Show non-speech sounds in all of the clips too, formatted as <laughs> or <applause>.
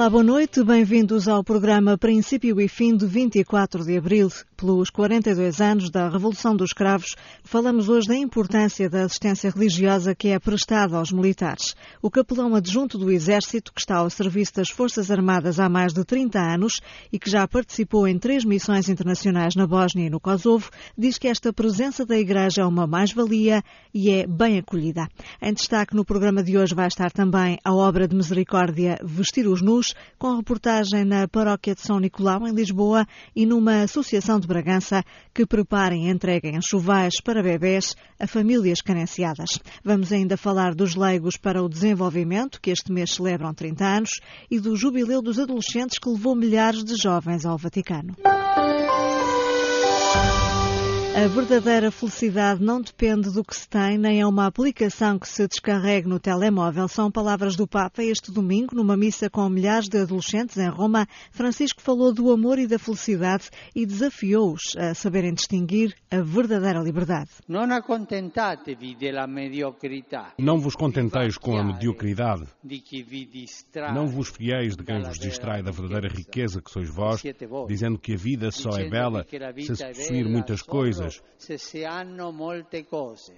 Olá, boa noite. Bem-vindos ao programa Princípio e Fim de 24 de Abril. Pelos 42 anos da Revolução dos Cravos, falamos hoje da importância da assistência religiosa que é prestada aos militares. O capelão adjunto do Exército, que está ao serviço das Forças Armadas há mais de 30 anos e que já participou em três missões internacionais na Bósnia e no Kosovo, diz que esta presença da Igreja é uma mais-valia e é bem acolhida. Em destaque no programa de hoje vai estar também a obra de misericórdia Vestir os Nus, com reportagem na Paróquia de São Nicolau, em Lisboa, e numa associação de Bragança que preparem e entreguem enxovais para bebés a famílias carenciadas. Vamos ainda falar dos leigos para o desenvolvimento, que este mês celebram 30 anos, e do jubileu dos adolescentes que levou milhares de jovens ao Vaticano. A verdadeira felicidade não depende do que se tem, nem é uma aplicação que se descarregue no telemóvel. São palavras do Papa este domingo, numa missa com milhares de adolescentes em Roma. Francisco falou do amor e da felicidade e desafiou-os a saberem distinguir a verdadeira liberdade. Não accontentatevi della mediocrità. Não vos contenteis com a mediocridade. Não vos fieis de quem vos distrai da verdadeira riqueza que sois vós, dizendo que a vida só é bela se se possuir muitas coisas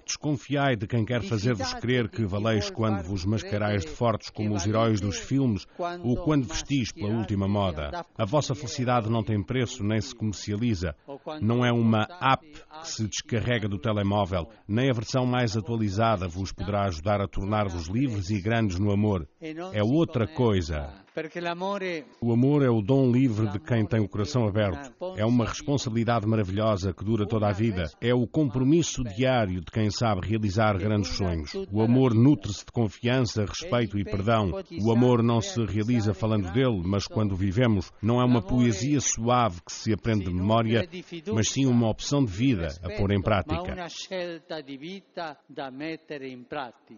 Desconfiai de quem quer fazer-vos crer que valeis quando vos mascarais de fortes como os heróis dos filmes ou quando vestis pela última moda. A vossa felicidade não tem preço nem se comercializa. Não é uma app que se descarrega do telemóvel, nem a versão mais atualizada vos poderá ajudar a tornar-vos livres e grandes no amor. É outra coisa. O amor é o dom livre de quem tem o coração aberto. É uma responsabilidade maravilhosa que dura toda a vida. É o compromisso diário de quem sabe realizar grandes sonhos. O amor nutre-se de confiança, respeito e perdão. O amor não se realiza falando dele, mas quando vivemos. Não é uma poesia suave que se aprende de memória, mas sim uma opção de vida a pôr em prática.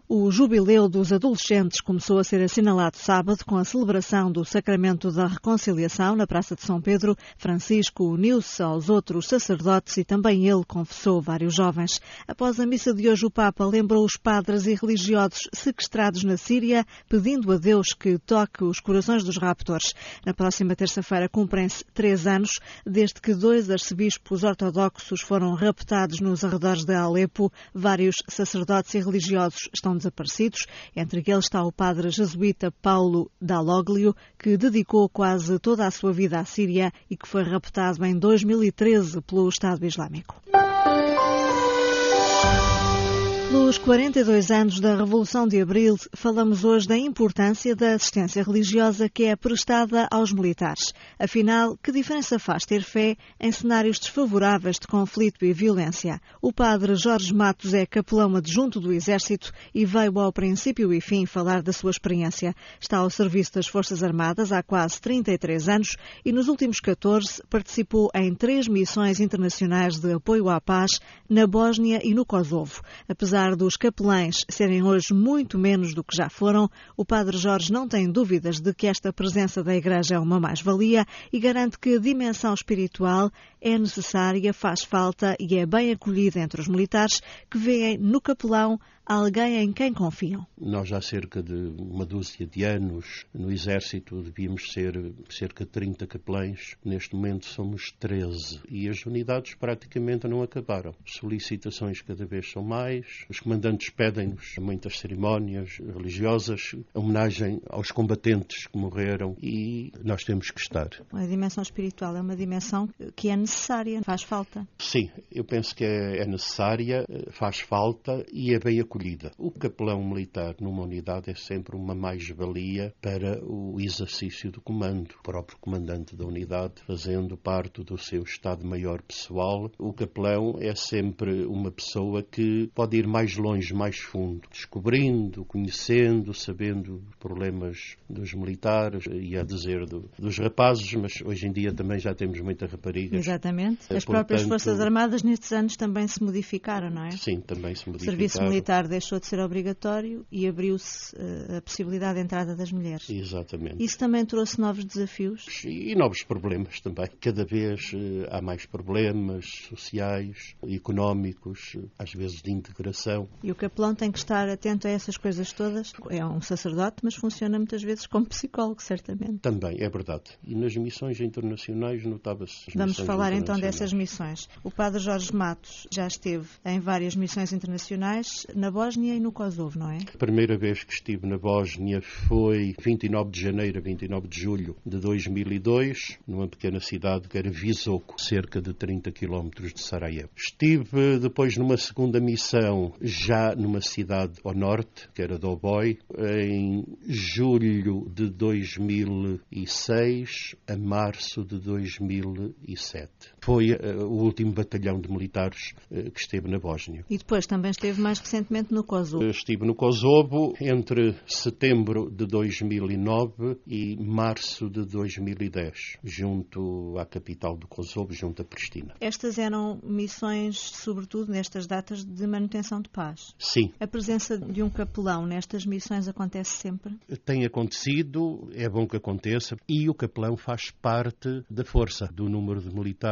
O jubileu dos adolescentes começou a ser assinalado sábado com a celebração celebração do Sacramento da Reconciliação na Praça de São Pedro, Francisco uniu-se aos outros sacerdotes e também ele confessou vários jovens. Após a missa de hoje, o Papa lembrou os padres e religiosos sequestrados na Síria, pedindo a Deus que toque os corações dos raptores. Na próxima terça-feira cumprem-se três anos desde que dois arcebispos ortodoxos foram raptados nos arredores de Alepo. Vários sacerdotes e religiosos estão desaparecidos. Entre eles está o padre jesuíta Paulo Dalogli, que dedicou quase toda a sua vida à Síria e que foi raptado em 2013 pelo Estado Islâmico. Pelos 42 anos da Revolução de Abril, falamos hoje da importância da assistência religiosa que é prestada aos militares. Afinal, que diferença faz ter fé em cenários desfavoráveis de conflito e violência? O padre Jorge Matos é capelão adjunto do Exército e veio ao princípio e fim falar da sua experiência. Está ao serviço das Forças Armadas há quase 33 anos e nos últimos 14 participou em três missões internacionais de apoio à paz na Bósnia e no Kosovo. Apesar Apesar dos capelães serem hoje muito menos do que já foram, o Padre Jorge não tem dúvidas de que esta presença da Igreja é uma mais-valia e garante que a dimensão espiritual é necessária, faz falta e é bem acolhida entre os militares que veem no capelão alguém em quem confiam. Nós há cerca de uma dúzia de anos no Exército devíamos ser cerca de 30 capelães. Neste momento somos 13 e as unidades praticamente não acabaram. Solicitações cada vez são mais. Os comandantes pedem-nos muitas cerimónias religiosas, homenagem aos combatentes que morreram e nós temos que estar. A dimensão espiritual é uma dimensão que é necessária, faz falta. Sim, eu penso que é necessária, faz falta e é bem acolhida acolhida. O capelão militar numa unidade é sempre uma mais-valia para o exercício do comando. O próprio comandante da unidade fazendo parte do seu Estado-Maior pessoal. O capelão é sempre uma pessoa que pode ir mais longe, mais fundo, descobrindo, conhecendo, sabendo problemas dos militares e a dizer do, dos rapazes, mas hoje em dia também já temos muita raparigas. Exatamente. Exatamente. As Portanto, próprias Forças Armadas nestes anos também se modificaram, não é? Sim, também se modificaram. O serviço militar deixou de ser obrigatório e abriu-se uh, a possibilidade de entrada das mulheres. Exatamente. Isso também trouxe novos desafios? E, novos problemas também. Cada vez uh, há mais problemas sociais, económicos, às vezes de integração. E o capelão tem que estar atento a essas coisas todas. É um sacerdote, mas funciona muitas vezes como psicólogo, certamente. Também, é verdade. E nas missões internacionais notava-se. Vamos falar então dessas missões. O padre Jorge Matos já esteve em várias missões internacionais na Bósnia e no Kosovo, não é? A primeira vez que estive na Bósnia foi 29 de janeiro a 29 de julho de 2002, numa pequena cidade que era Visoko, cerca de 30 quilómetros de Sarajevo. Estive depois numa segunda missão, já numa cidade ao norte, que era Doboj, em julho de 2006 a março de 2007. Foi uh, o último batalhão de militares uh, que esteve na Bósnia. E depois também esteve mais recentemente no Kosovo. Uh, estive no Kosovo entre setembro de 2009 e março de 2010, junto à capital do Kosovo, junto a Pristina. Estas eram missões, sobretudo nestas datas de manutenção de paz? Sim. A presença de um capelão nestas missões acontece sempre? Tem acontecido, é bom que aconteça, e o capelão faz parte da força, do número de militares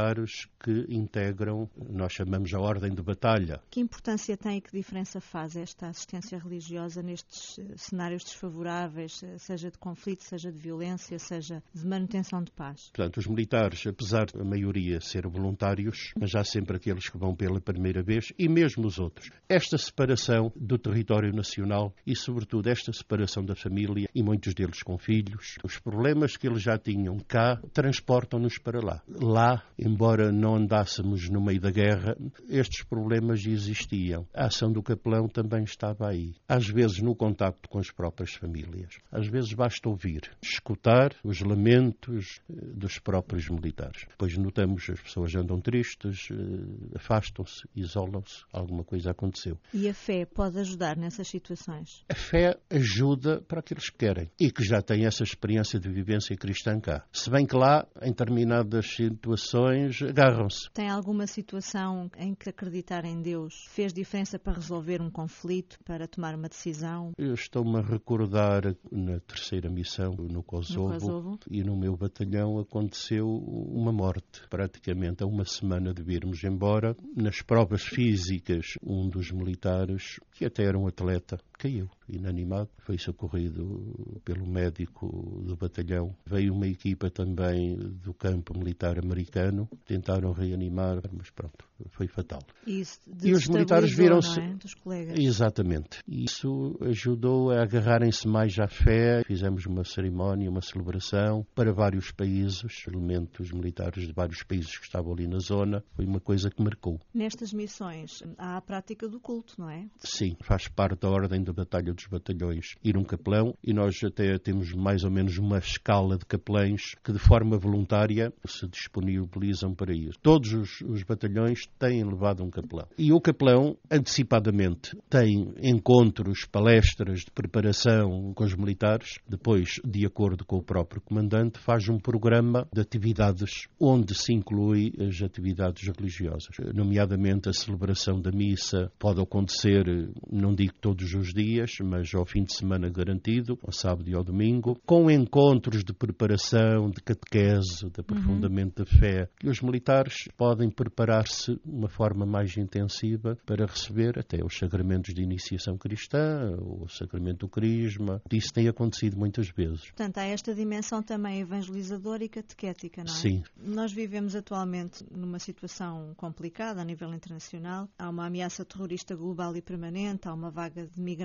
que integram, nós chamamos a ordem de batalha. Que importância tem e que diferença faz esta assistência religiosa nestes eh, cenários desfavoráveis, eh, seja de conflito, seja de violência, seja de manutenção de paz? Portanto, os militares, apesar da maioria ser voluntários, mas há sempre aqueles que vão pela primeira vez e mesmo os outros. Esta separação do território nacional e, sobretudo, esta separação da família e muitos deles com filhos, os problemas que eles já tinham cá transportam-nos para lá. Lá, embora não andássemos no meio da guerra, estes problemas existiam. A ação do capelão também estava aí. Às vezes no contacto com as próprias famílias. Às vezes basta ouvir, escutar os lamentos eh, dos próprios militares. Depois notamos as pessoas andam tristes, eh, afastam-se, isolam-se, alguma coisa aconteceu. E a fé pode ajudar nessas situações? A fé ajuda para aqueles que querem e que já têm essa experiência de vivência cristã cá. Se bem que lá, em determinadas situações, agarram tem alguma situação em que acreditar em Deus fez diferença para resolver um conflito, para tomar uma decisão? Eu estou-me a recordar na terceira missão no Kosovo, no Kosovo, e no meu batalhão aconteceu uma morte, praticamente a uma semana de virmos embora. Nas provas físicas, um dos militares, que até era um atleta, caiu inanimado. Foi socorrido pelo médico do batalhão. Veio uma equipa também do campo militar americano. Tentaram reanimar, mas pronto, foi fatal. Isso e os militares viram-se. É? Dos colegas. Exatamente. Isso ajudou a agarrarem-se mais à fé. Fizemos uma cerimónia, uma celebração para vários países, elementos militares de vários países que estavam ali na zona. Foi uma coisa que marcou. Nestas missões há a prática do culto, não é? Sim, faz parte da ordem da batalha dos batalhões ir um capelão e nós até temos mais ou menos uma escala de capelães que de forma voluntária se disponibilizam para ir. Todos os, os batalhões têm levado um capelão. E o capelão, antecipadamente, tem encontros, palestras de preparação com os militares, depois, de acordo com o próprio comandante, faz um programa de atividades onde se inclui as atividades religiosas, nomeadamente a celebração da missa pode acontecer, não digo todos os dias, mas ao fim de semana garantido, ao sábado e ao domingo, com encontros de preparação, de catequese, de aprofundamento uhum. da fé, que os militares podem preparar-se de uma forma mais intensiva para receber até os sacramentos de iniciação cristã, o sacramento do crisma. Isso tem acontecido muitas vezes. Portanto, há esta dimensão também evangelizadora e catequética, não é? Sim. Nós vivemos atualmente numa situação complicada a nível internacional. Há uma ameaça terrorista global e permanente, há uma vaga de migrantes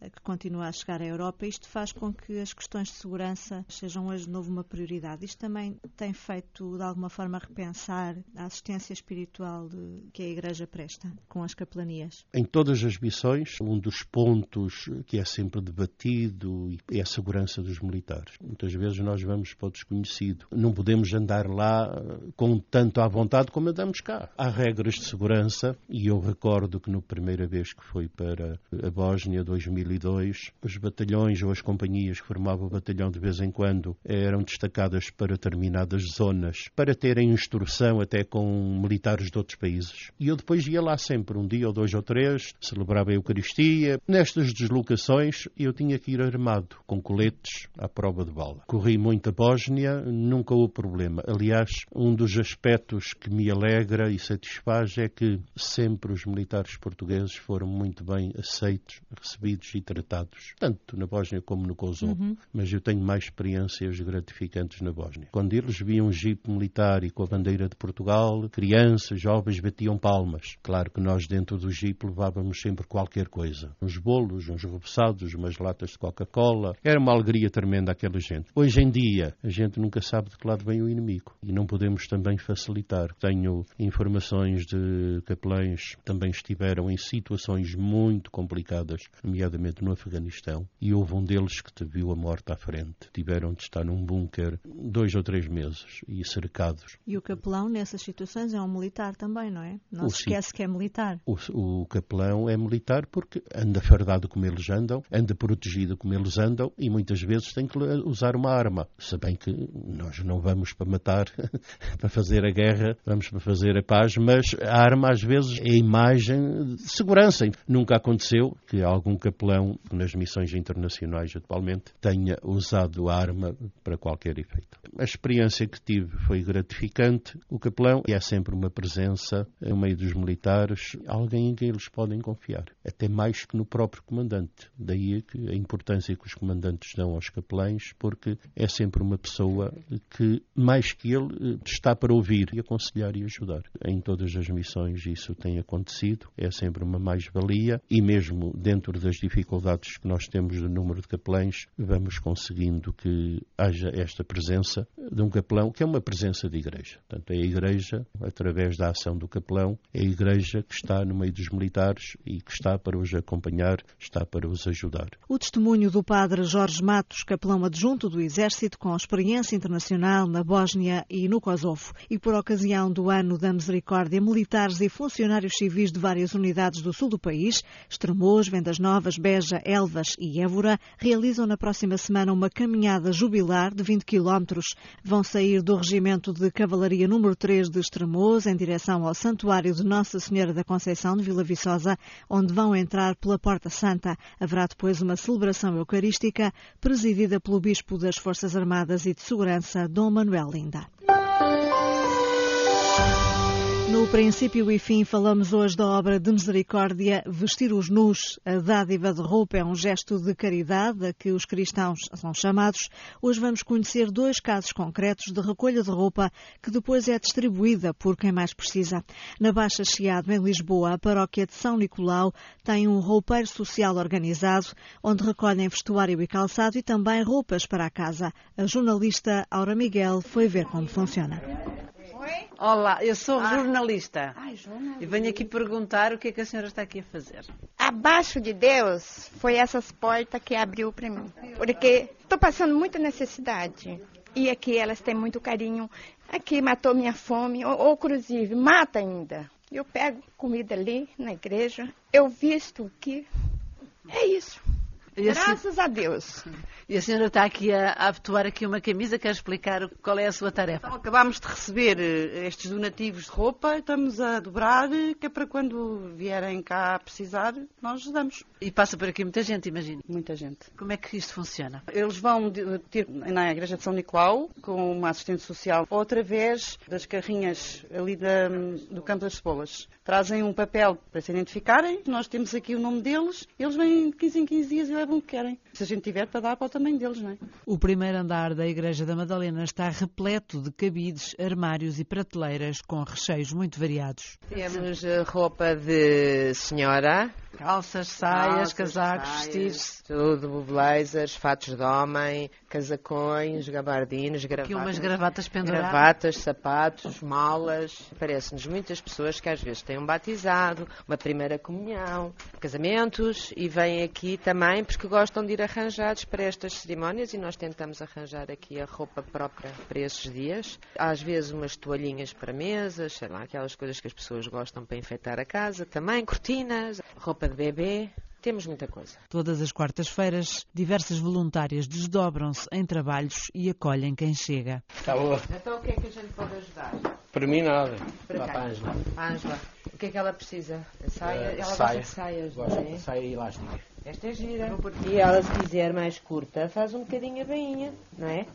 que continua a chegar à Europa. Isto faz com que as questões de segurança sejam hoje de novo uma prioridade. Isto também tem feito, de alguma forma, repensar a assistência espiritual de, que a Igreja presta com as capelanias. Em todas as missões, um dos pontos que é sempre debatido é a segurança dos militares. Muitas vezes nós vamos para o desconhecido. Não podemos andar lá com tanto à vontade como andamos cá. Há regras de segurança e eu recordo que na primeira vez que fui para a Bósnia Bósnia 2002, os batalhões ou as companhias que formavam o batalhão de vez em quando eram destacadas para determinadas zonas, para terem instrução até com militares de outros países. E eu depois ia lá sempre, um dia ou dois ou três, celebrava a Eucaristia. Nestas deslocações eu tinha que ir armado, com coletes à prova de bala. Corri muito a Bósnia, nunca houve problema. Aliás, um dos aspectos que me alegra e satisfaz é que sempre os militares portugueses foram muito bem aceitos, recebidos e tratados, tanto na Bósnia como no Kosovo. Uhum. Mas eu tenho mais experiências gratificantes na Bósnia. Quando eles viam um jipe militar e com a bandeira de Portugal, crianças, jovens batiam palmas. Claro que nós dentro do jipe levávamos sempre qualquer coisa. Uns bolos, uns repousados, umas latas de Coca-Cola. Era uma alegria tremenda aquela gente. Hoje em dia, a gente nunca sabe de que lado vem o inimigo. E não podemos também facilitar. Tenho informações de capelães que também estiveram em situações muito complicadas, nomeadamente no Afeganistão, e houve um deles que te viu a morte à frente. Tiveram de estar num bunker dois ou três meses e cercados. E o capelão, nessas situações, é um militar também, não é? Não o se esquece que é militar. O, o capelão é militar porque anda fardado como eles andam, anda protegido como eles andam e muitas vezes tem que usar uma arma. Se bem que nós não vamos para matar, <laughs> para fazer a guerra, vamos para fazer a paz, mas a arma às vezes é imagem de segurança. Nunca aconteceu que algum capelão nas missões internacionais atualmente tenha usado a arma para qualquer efeito. A experiência que tive foi gratificante. O capelão é sempre uma presença no meio dos militares, alguém em quem eles podem confiar, até mais que no próprio comandante. Daí a importância que os comandantes dão aos capelães, porque é sempre uma pessoa que, mais que ele, está para ouvir e aconselhar e ajudar. Em todas as missões isso tem acontecido, é sempre uma mais-valia e mesmo dentro das dificuldades que nós temos do número de capelães, vamos conseguindo que haja esta presença de um capelão que é uma presença de igreja. Portanto, é a igreja, através da ação do capelão, é a igreja que está no meio dos militares e que está para os acompanhar, está para os ajudar. O testemunho do padre Jorge Matos, capelão adjunto do Exército com experiência internacional na Bósnia e no Kosovo. E por ocasião do Ano da Misericórdia, militares e funcionários civis de várias unidades do sul do país, Estremoz, Vendas Novas, Beja, Elvas e Évora, realizam na próxima semana uma caminhada jubilar de 20 quilómetros. Vão sair do Regimento de Cavalaria número 3 de Estremoz em direção ao Santuário de Nossa Senhora da Conceição de Vila Viçosa, onde vão entrar pela Porta Santa. Haverá depois uma celebração eucarística presidida pelo Bispo das Forças Armadas e de Segurança, Dom Manuel Linda. No princípio e fim, falamos hoje da obra de misericórdia Vestir os Nus. A dádiva de roupa é um gesto de caridade a que os cristãos são chamados. Hoje vamos conhecer dois casos concretos de recolha de roupa que depois é distribuída por quem mais precisa. Na Baixa Chiado, em Lisboa, a paróquia de São Nicolau tem um roupeiro social organizado, onde recolhem vestuário e calçado e também roupas para a casa. A jornalista Aura Miguel foi ver como funciona. Olá, eu sou ah. jornalista. Ai, jornalista. E venho aqui perguntar o que é que a senhora está aqui a fazer. Abaixo de Deus foi essas portas que abriu para mim. Porque estou passando muita necessidade. E aqui elas têm muito carinho. Aqui matou minha fome, ou, ou inclusive mata ainda. Eu pego comida ali na igreja, eu visto aqui. É isso. Graças a Deus. E a senhora está aqui a, a abotoar aqui uma camisa, quer explicar qual é a sua tarefa? Então, acabámos de receber eh, estes donativos de roupa, estamos a dobrar, que é para quando vierem cá precisar, nós damos. E passa por aqui muita gente, imagino. Muita gente. Como é que isto funciona? Eles vão ter na Igreja de São Nicolau, com uma assistente social, ou através das carrinhas ali da, do Campo das Cebolas. Trazem um papel para se identificarem, nós temos aqui o nome deles, eles vêm de 15 em 15 dias e levam o que querem. Se a gente tiver para dar, para tamanho deles, não é? O primeiro andar da Igreja da Madalena está repleto de cabides, armários e prateleiras com recheios muito variados. Temos eh, roupa de senhora, Calças, saias, Calças, casacos, saias, vestidos. Tudo, blazers, fatos de homem, casacões, gabardinos, gravatas. Aqui umas gravatas penduradas. Gravatas, sapatos, malas. Parece-nos muitas pessoas que às vezes têm um batizado, uma primeira comunhão, casamentos e vêm aqui também porque gostam de ir arranjados para estas cerimónias e nós tentamos arranjar aqui a roupa própria para esses dias. Às vezes umas toalhinhas para mesas, sei lá, aquelas coisas que as pessoas gostam para enfeitar a casa também, cortinas, roupa de bebê, Temos muita coisa. Todas as quartas-feiras, diversas voluntárias desdobram-se em trabalhos e acolhem quem chega. Está boa. Então o que é que a gente pode ajudar? Para mim nada. Para Para a Ângela. Ângela, o que é que ela precisa? A saia? Eh, ela saia. gosta de saias, Gosto não é? de saia elástica. Esta é gira. E ela, se quiser mais curta, faz um bocadinho a bainha, não é?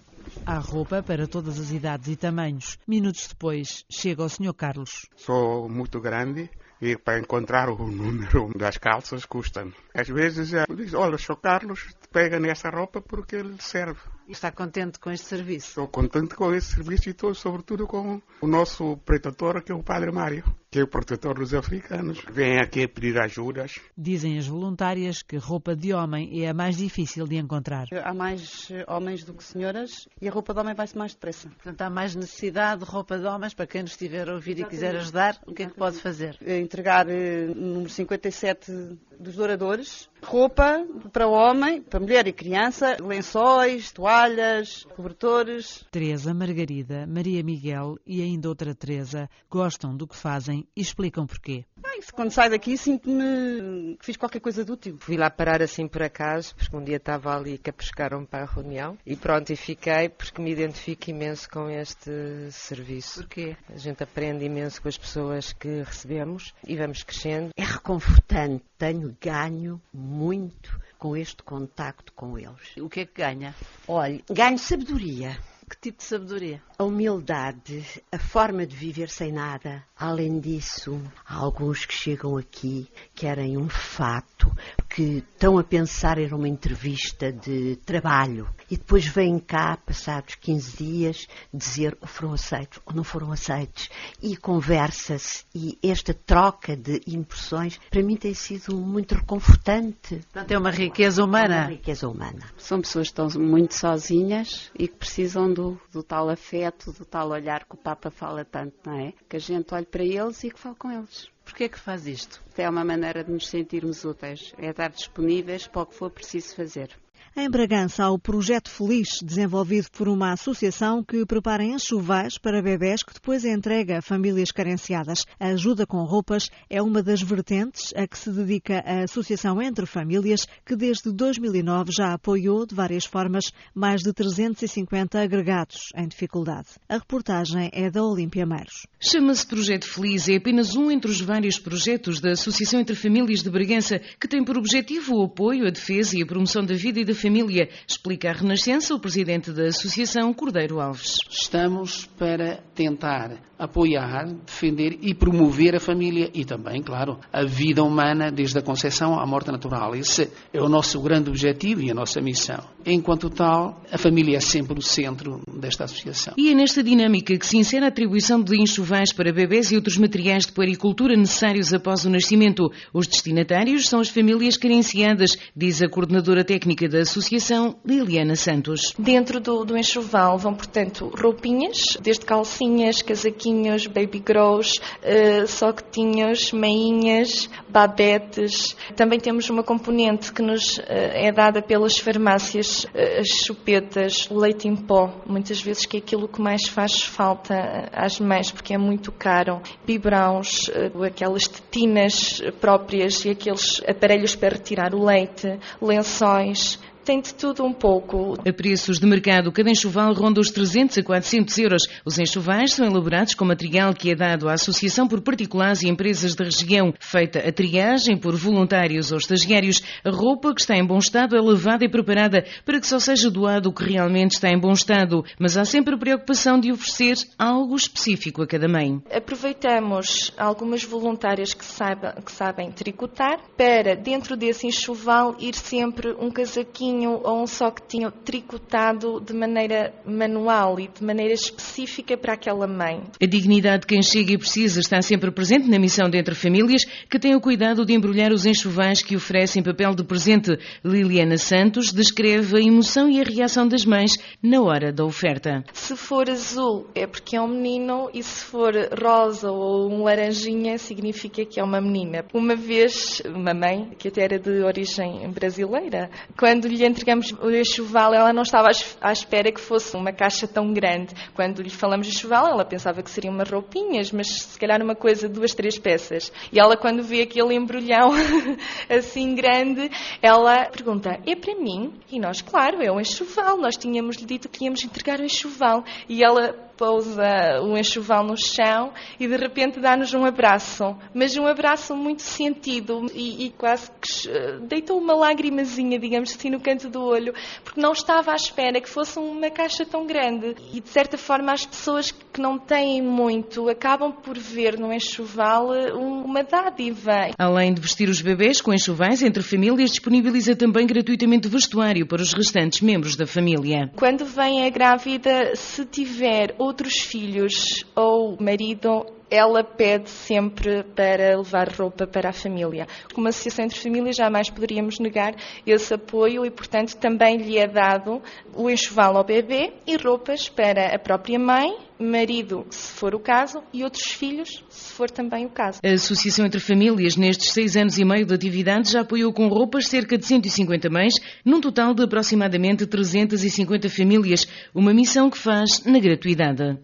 Há roupa para todas as idades e tamanhos. Minutos depois, chega o Sr. Carlos. Sou muito grande e para encontrar o número das calças custa-me. Às vezes eh, diz, olha, Sr. Carlos, pega nessa roupa porque ele serve. Está contente com este serviço? Estou contente com esse serviço e estou sobretudo com o nosso protetor, que é o Padre Mário, que é o protetor dos africanos. Vem aqui pedir ajudas. Dizem as voluntárias que roupa de homem é a mais difícil de encontrar. Há mais eh, homens do que senhoras e a roupa de homem vai-se mais depressa. Portanto, há mais necessidade de roupa de homens para quem nos estiver a ouvir e quiser ajudar. O que é que pode fazer? Eh, Entregar eh, número 57 dos douradores, roupa para homem, para mulher e criança, lençóis, toalhas, cobertores. Teresa, Margarida, Maria Miguel e ainda outra Teresa gostam do que fazem e explicam porquê. Ai, quando saio daqui sinto-me que fiz qualquer coisa de útil. Fui lá parar assim por acaso, porque um dia estava ali que pescaram para a reunião e pronto, e fiquei porque me identifico imenso com este serviço. Porquê? A gente aprende imenso com as pessoas que recebemos e vamos crescendo. É reconfortante, tenho ganho muito com este contacto com eles. O que é que ganha? Olha, ganho sabedoria, Que tipo de sabedoria? a humildade, a forma de viver sem nada. Além disso, há alguns que chegam aqui, querem um fato, que estão a pensar em uma entrevista de trabalho e depois vêm cá, passados 15 dias, dizer ou foram aceitos ou não foram aceitos. E conversa-se e esta troca de impressões, para mim tem sido muito reconfortante. Portanto, é uma riqueza É uma humana. riqueza humana. São pessoas que estão muito sozinhas e que precisam do, do tal afeto, do tal olhar que o Papa fala tanto, não é? Que a gente olhe para eles e que fale com eles. Porquê é que faz isto? É uma maneira de nos sentirmos úteis, é estar disponíveis para o que for preciso fazer. Em Bragança há o Projeto Feliz, desenvolvido por uma associação que prepara enxovais para bebés que depois entrega a famílias carenciadas. A ajuda com roupas é uma das vertentes a que se dedica a Associação Entre Famílias, que desde 2009 já apoiou de várias formas mais de 350 agregados em dificuldade. A reportagem é da Olímpia Meiros. Chama-se Projeto Feliz, é apenas um entre os vários projetos da Associação Entre Famílias de Bragança que tem por objetivo o apoio, a defesa e a promoção da vida e da família, explica a Renascença o presidente da Associação, Cordeiro Alves. Estamos para tentar apoiar, defender e promover a família e também, claro, a vida humana desde a concepção à morte natural. Esse é o nosso grande objetivo e a nossa missão. Enquanto tal, a família é sempre o centro desta associação. E é nesta dinâmica que se insere a atribuição de enxovais para bebés e outros materiais de puericultura necessários após o nascimento. Os destinatários são as famílias carenciadas, diz a coordenadora técnica da associação, Liliana Santos. Dentro do, do enxoval vão, portanto, roupinhas, desde calcinhas, casaquinhos, baby grows, uh, soquetinhos, meinhas, babetes. Também temos uma componente que nos uh, é dada pelas farmácias, uh, as chupetas, o leite em pó, muitas vezes que é aquilo que mais faz falta às mães, porque é muito caro. Biberãos, aquelas tetinas próprias e aqueles aparelhos para retirar o leite, lençóis, tem de tudo um pouco. A preços de mercado, cada enxoval ronda os 300 a 400 euros. Os enxovais são elaborados com material que é dado à associação por particulares e empresas da região. Feita a triagem por voluntários ou estagiários, a roupa que está em bom estado é lavada e preparada para que só seja doado o que realmente está em bom estado. Mas há sempre a preocupação de oferecer algo específico a cada mãe. Aproveitamos algumas voluntárias que, que sabem tricotar para, dentro desse enxoval, ir sempre um casaquinho ou um soquetinho tricotado de maneira manual e de maneira específica para aquela mãe. A dignidade de quem chega e precisa está sempre presente na missão de Entre Famílias, que tem o cuidado de embrulhar os enxovais que oferecem papel de presente. Liliana Santos descreve a emoção e a reação das mães na hora da oferta. Se for azul é porque é um menino e se for rosa ou um laranjinha significa que é uma menina. Uma vez, uma mãe, que até era de origem brasileira, quando lhe lhe entregamos o enxoval, ela não estava à espera que fosse uma caixa tão grande. Quando lhe falamos de enxoval, ela pensava que seriam umas roupinhas, mas se calhar uma coisa, duas, três peças. E ela, quando vê aquele embrulhão <laughs> assim grande, ela pergunta: é para mim? E nós, claro, é um enxoval. Nós tínhamos lhe dito que íamos entregar o enxoval. E ela pousa o enxoval no chão e de repente dá-nos um abraço, mas um abraço muito sentido e, e quase que eh, deitou uma lágrimazinha, digamos assim, no canto do olho, porque não estava à espera que fosse uma caixa tão grande. E de certa forma as pessoas que não têm muito acabam por ver no enxoval eh, uma dádiva. Além de vestir os bebês com enxovais entre famílias, disponibiliza também gratuitamente vestuário para os restantes membros da família. Quando vem a grávida, se tiver outros filhos ou marido, ela pede sempre para levar roupa para a família. Como associação entre famílias, jamais poderíamos negar esse apoio e, portanto, também lhe é dado o enxoval ao bebê e roupas para a própria mãe, marido, se for o caso, e outros filhos, se for também o caso. A Associação Entre Famílias, nestes seis anos e meio de atividade, já apoiou com roupas cerca de 150 mães, num total de aproximadamente 350 famílias, uma missão que faz na gratuidade.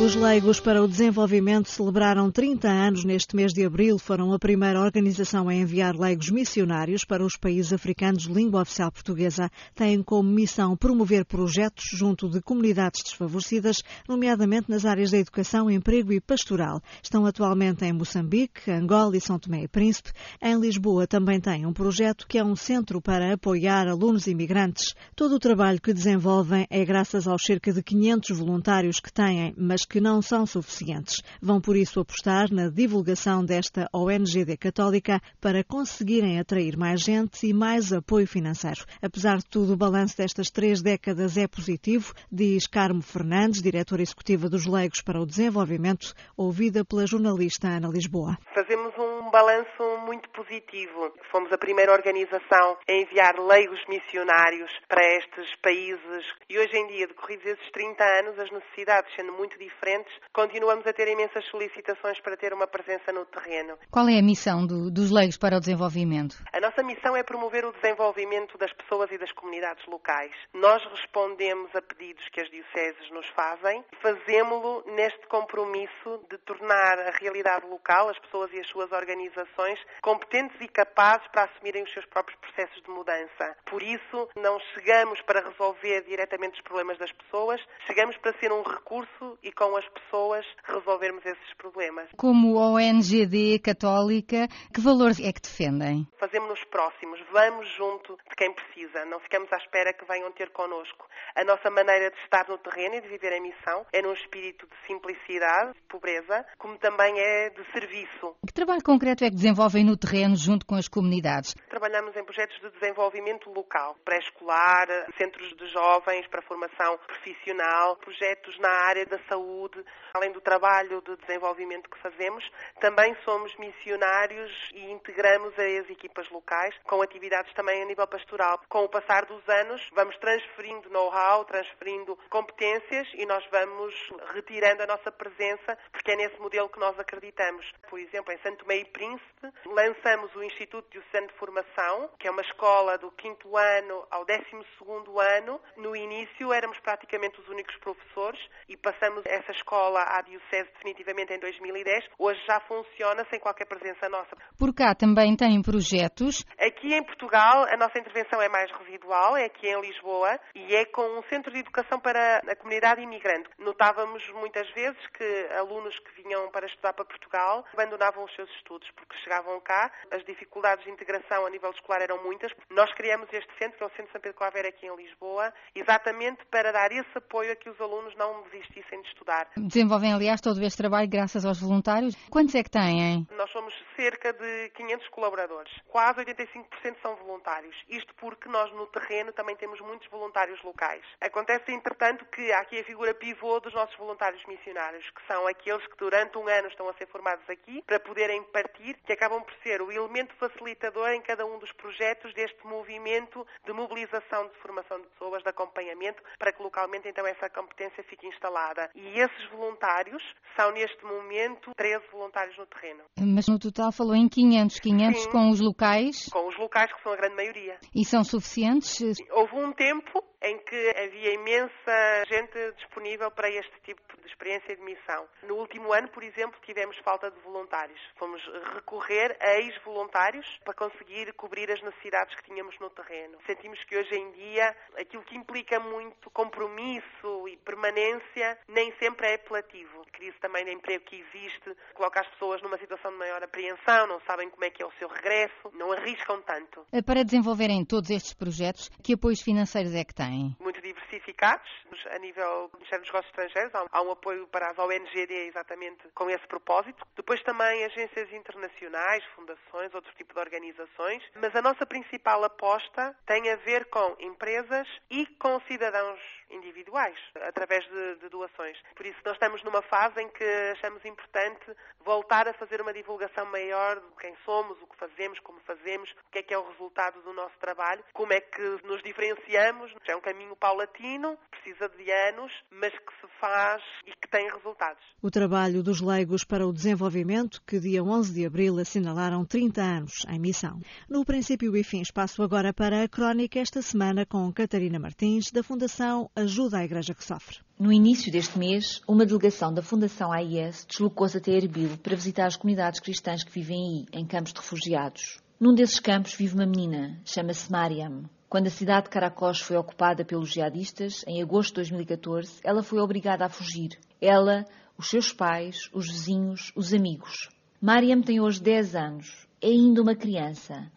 Os Leigos para o Desenvolvimento celebraram 30 anos neste mês de abril. Foram a primeira organização a enviar leigos missionários para os países africanos de língua oficial portuguesa. Têm como missão promover projetos junto de comunidades desfavorecidas, nomeadamente nas áreas da educação, emprego e pastoral. Estão atualmente em Moçambique, Angola e São Tomé e Príncipe. Em Lisboa também têm um projeto que é um centro para apoiar alunos imigrantes. Todo o trabalho que desenvolvem é graças aos cerca de 500 voluntários que têm, mas que não são suficientes. Vão por isso apostar na divulgação desta ONGD católica para conseguirem atrair mais gente e mais apoio financeiro. Apesar de tudo, o balanço destas três décadas é positivo, diz Carmo Fernandes, diretora executiva dos Leigos para o Desenvolvimento, ouvida pela jornalista Ana Lisboa. Fazemos um balanço muito positivo. Fomos a primeira organização a enviar leigos missionários para estes países e hoje em dia, decorridos esses 30 anos, as necessidades sendo muito diferentes, diferentes, continuamos a ter imensas solicitações para ter uma presença no terreno. Qual é a missão do, dos leigos para o desenvolvimento? A nossa missão é promover o desenvolvimento das pessoas e das comunidades locais. Nós respondemos a pedidos que as dioceses nos fazem, fazemos-lo neste compromisso de tornar a realidade local, as pessoas e as suas organizações, competentes e capazes para assumirem os seus próprios processos de mudança. Por isso, não chegamos para resolver diretamente os problemas das pessoas, chegamos para ser um recurso e com com as pessoas resolvermos esses problemas. Como ONGD católica, que valores é que defendem? Fazemos-nos próximos, vamos junto de quem precisa, não ficamos à espera que venham ter connosco. A nossa maneira de estar no terreno e de viver a missão é num espírito de simplicidade, de pobreza, como também é de serviço. Que trabalho concreto é que desenvolvem no terreno junto com as comunidades? Trabalhamos em projetos de desenvolvimento local, pré-escolar, centros de jovens para formação profissional, projetos na área da saúde saúde, além do trabalho de desenvolvimento que fazemos, também somos missionários e integramos as equipas locais com atividades também a nível pastoral. Com o passar dos anos, vamos transferindo know-how, transferindo competências e nós vamos retirando a nossa presença, porque é nesse modelo que nós acreditamos. Por exemplo, em Santo Meio Príncipe, lançamos o Instituto de Diocesano de Formação, que é uma escola do quinto ano ao décimo segundo ano. No início éramos praticamente os únicos professores e passamos essa essa escola à Diocese definitivamente em 2010. Hoje já funciona sem qualquer presença nossa. Por cá também têm projetos? Aqui em Portugal a nossa intervenção é mais residual, é aqui em Lisboa e é com um centro de educação para a comunidade imigrante. Notávamos muitas vezes que alunos que vinham para estudar para Portugal abandonavam os seus estudos porque chegavam cá, as dificuldades de integração a nível escolar eram muitas. Nós criamos este centro, que é o Centro São Pedro Claver aqui em Lisboa, exatamente para dar esse apoio a que os alunos não desistissem de estudar. Desenvolvem, aliás, todo este trabalho graças aos voluntários. Quantos é que têm? Nós somos cerca de 500 colaboradores. Quase 85% são voluntários. Isto porque nós no terreno também temos muitos voluntários locais. Acontece, entretanto, que há aqui a figura pivô dos nossos voluntários missionários, que são aqueles que durante um ano estão a ser formados aqui para poderem partir, que acabam por ser o elemento facilitador em cada um dos projetos deste movimento de mobilização de formação de pessoas, de acompanhamento, para que localmente então essa competência fique instalada. E esses voluntários são neste momento 13 voluntários no terreno. mas no total falou em 500, 500 Sim. com os locais? Com os locais, que são a grande maioria. E são suficientes? Houve um tempo em que havia imensa gente disponível para este tipo de experiência de missão. No último ano, por exemplo, tivemos falta de voluntários. Fomos recorrer a ex-voluntários para conseguir cobrir as necessidades que tínhamos no terreno. Sentimos que hoje em dia aquilo que implica muito compromisso e permanência nem sempre é apelativo. A crise também de emprego que existe coloca as pessoas numa situação de maior apreensão, não sabem como é que é o seu regresso, não arriscam tanto. Para desenvolverem todos estes projetos, que apoios financeiros é que têm? Muito diversificados. A nível do Ministério dos Negócios Estrangeiros há um apoio para as ONGD exatamente com esse propósito. Depois também agências internacionais, fundações, outro tipo de organizações. Mas a nossa principal aposta tem a ver com empresas e com cidadãos individuais, através de, de, doações. Por isso, nós estamos numa fase em que achamos importante voltar a fazer uma divulgação maior de quem somos, o que fazemos, como fazemos, o que é que é o resultado do nosso trabalho, como é que nos diferenciamos. É um caminho paulatino, precisa de anos, mas que se faz e que tem resultados. O trabalho dos leigos para o desenvolvimento, que dia 11 de abril assinalaram 30 anos em missão. No princípio e fim, espaço agora para a crónica esta semana com Catarina Martins, da Fundação Ajuda à Igreja que Sofre. No início deste mês, uma delegação da Fundação AIS deslocou-se até Erbil para visitar as comunidades cristãs que vivem aí, em campos de refugiados. Num desses campos vive uma menina, chama-se Mariam. Quando a cidade de Caracós foi ocupada pelos jihadistas, em agosto de 2014, ela foi obrigada a fugir. Ela, os seus pais, os vizinhos, os amigos. Mariam tem hoje 10 anos. É ainda uma criança.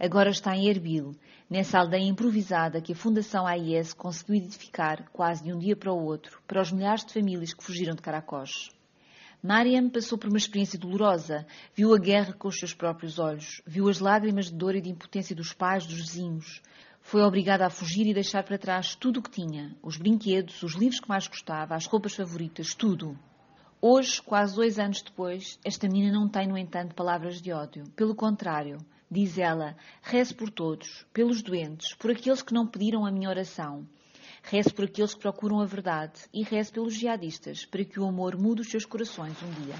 Agora está em Erbil, nessa aldeia improvisada que a Fundação AIS conseguiu edificar quase de um dia para o outro, para os milhares de famílias que fugiram de Caracós. Mariam passou por uma experiência dolorosa. Viu a guerra com os seus próprios olhos. Viu as lágrimas de dor e de impotência dos pais, dos vizinhos. Foi obrigada a fugir e deixar para trás tudo o que tinha: os brinquedos, os livros que mais gostava, as roupas favoritas, tudo. Hoje, quase dois anos depois, esta menina não tem, no entanto, palavras de ódio. Pelo contrário, diz ela, reze por todos, pelos doentes, por aqueles que não pediram a minha oração. Reze por aqueles que procuram a verdade e reze pelos jihadistas, para que o amor mude os seus corações um dia.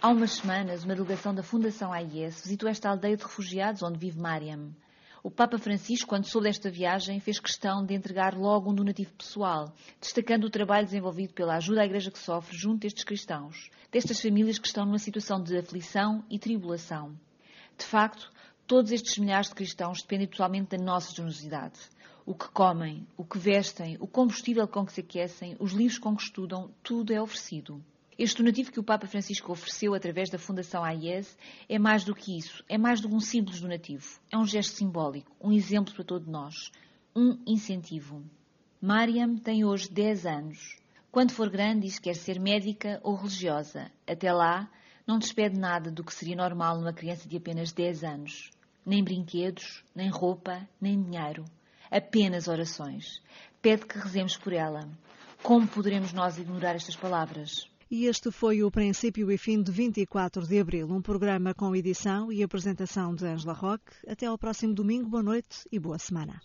Há umas semanas, uma delegação da Fundação AIS visitou esta aldeia de refugiados onde vive Mariam. O Papa Francisco, quando soube desta viagem, fez questão de entregar logo um donativo pessoal, destacando o trabalho desenvolvido pela ajuda à Igreja que sofre junto destes cristãos, destas famílias que estão numa situação de aflição e tribulação. De facto, todos estes milhares de cristãos dependem totalmente da nossa generosidade. O que comem, o que vestem, o combustível com que se aquecem, os livros com que estudam, tudo é oferecido. Este donativo que o Papa Francisco ofereceu através da Fundação AIS é mais do que isso, é mais do que um simples donativo. É um gesto simbólico, um exemplo para todos nós, um incentivo. Mariam tem hoje 10 anos. Quando for grande, diz que quer ser médica ou religiosa. Até lá, não despede nada do que seria normal numa criança de apenas 10 anos. Nem brinquedos, nem roupa, nem dinheiro. Apenas orações. Pede que rezemos por ela. Como poderemos nós ignorar estas palavras? E este foi o princípio e fim de 24 de abril, um programa com edição e apresentação de Angela Roque. Até ao próximo domingo, boa noite e boa semana.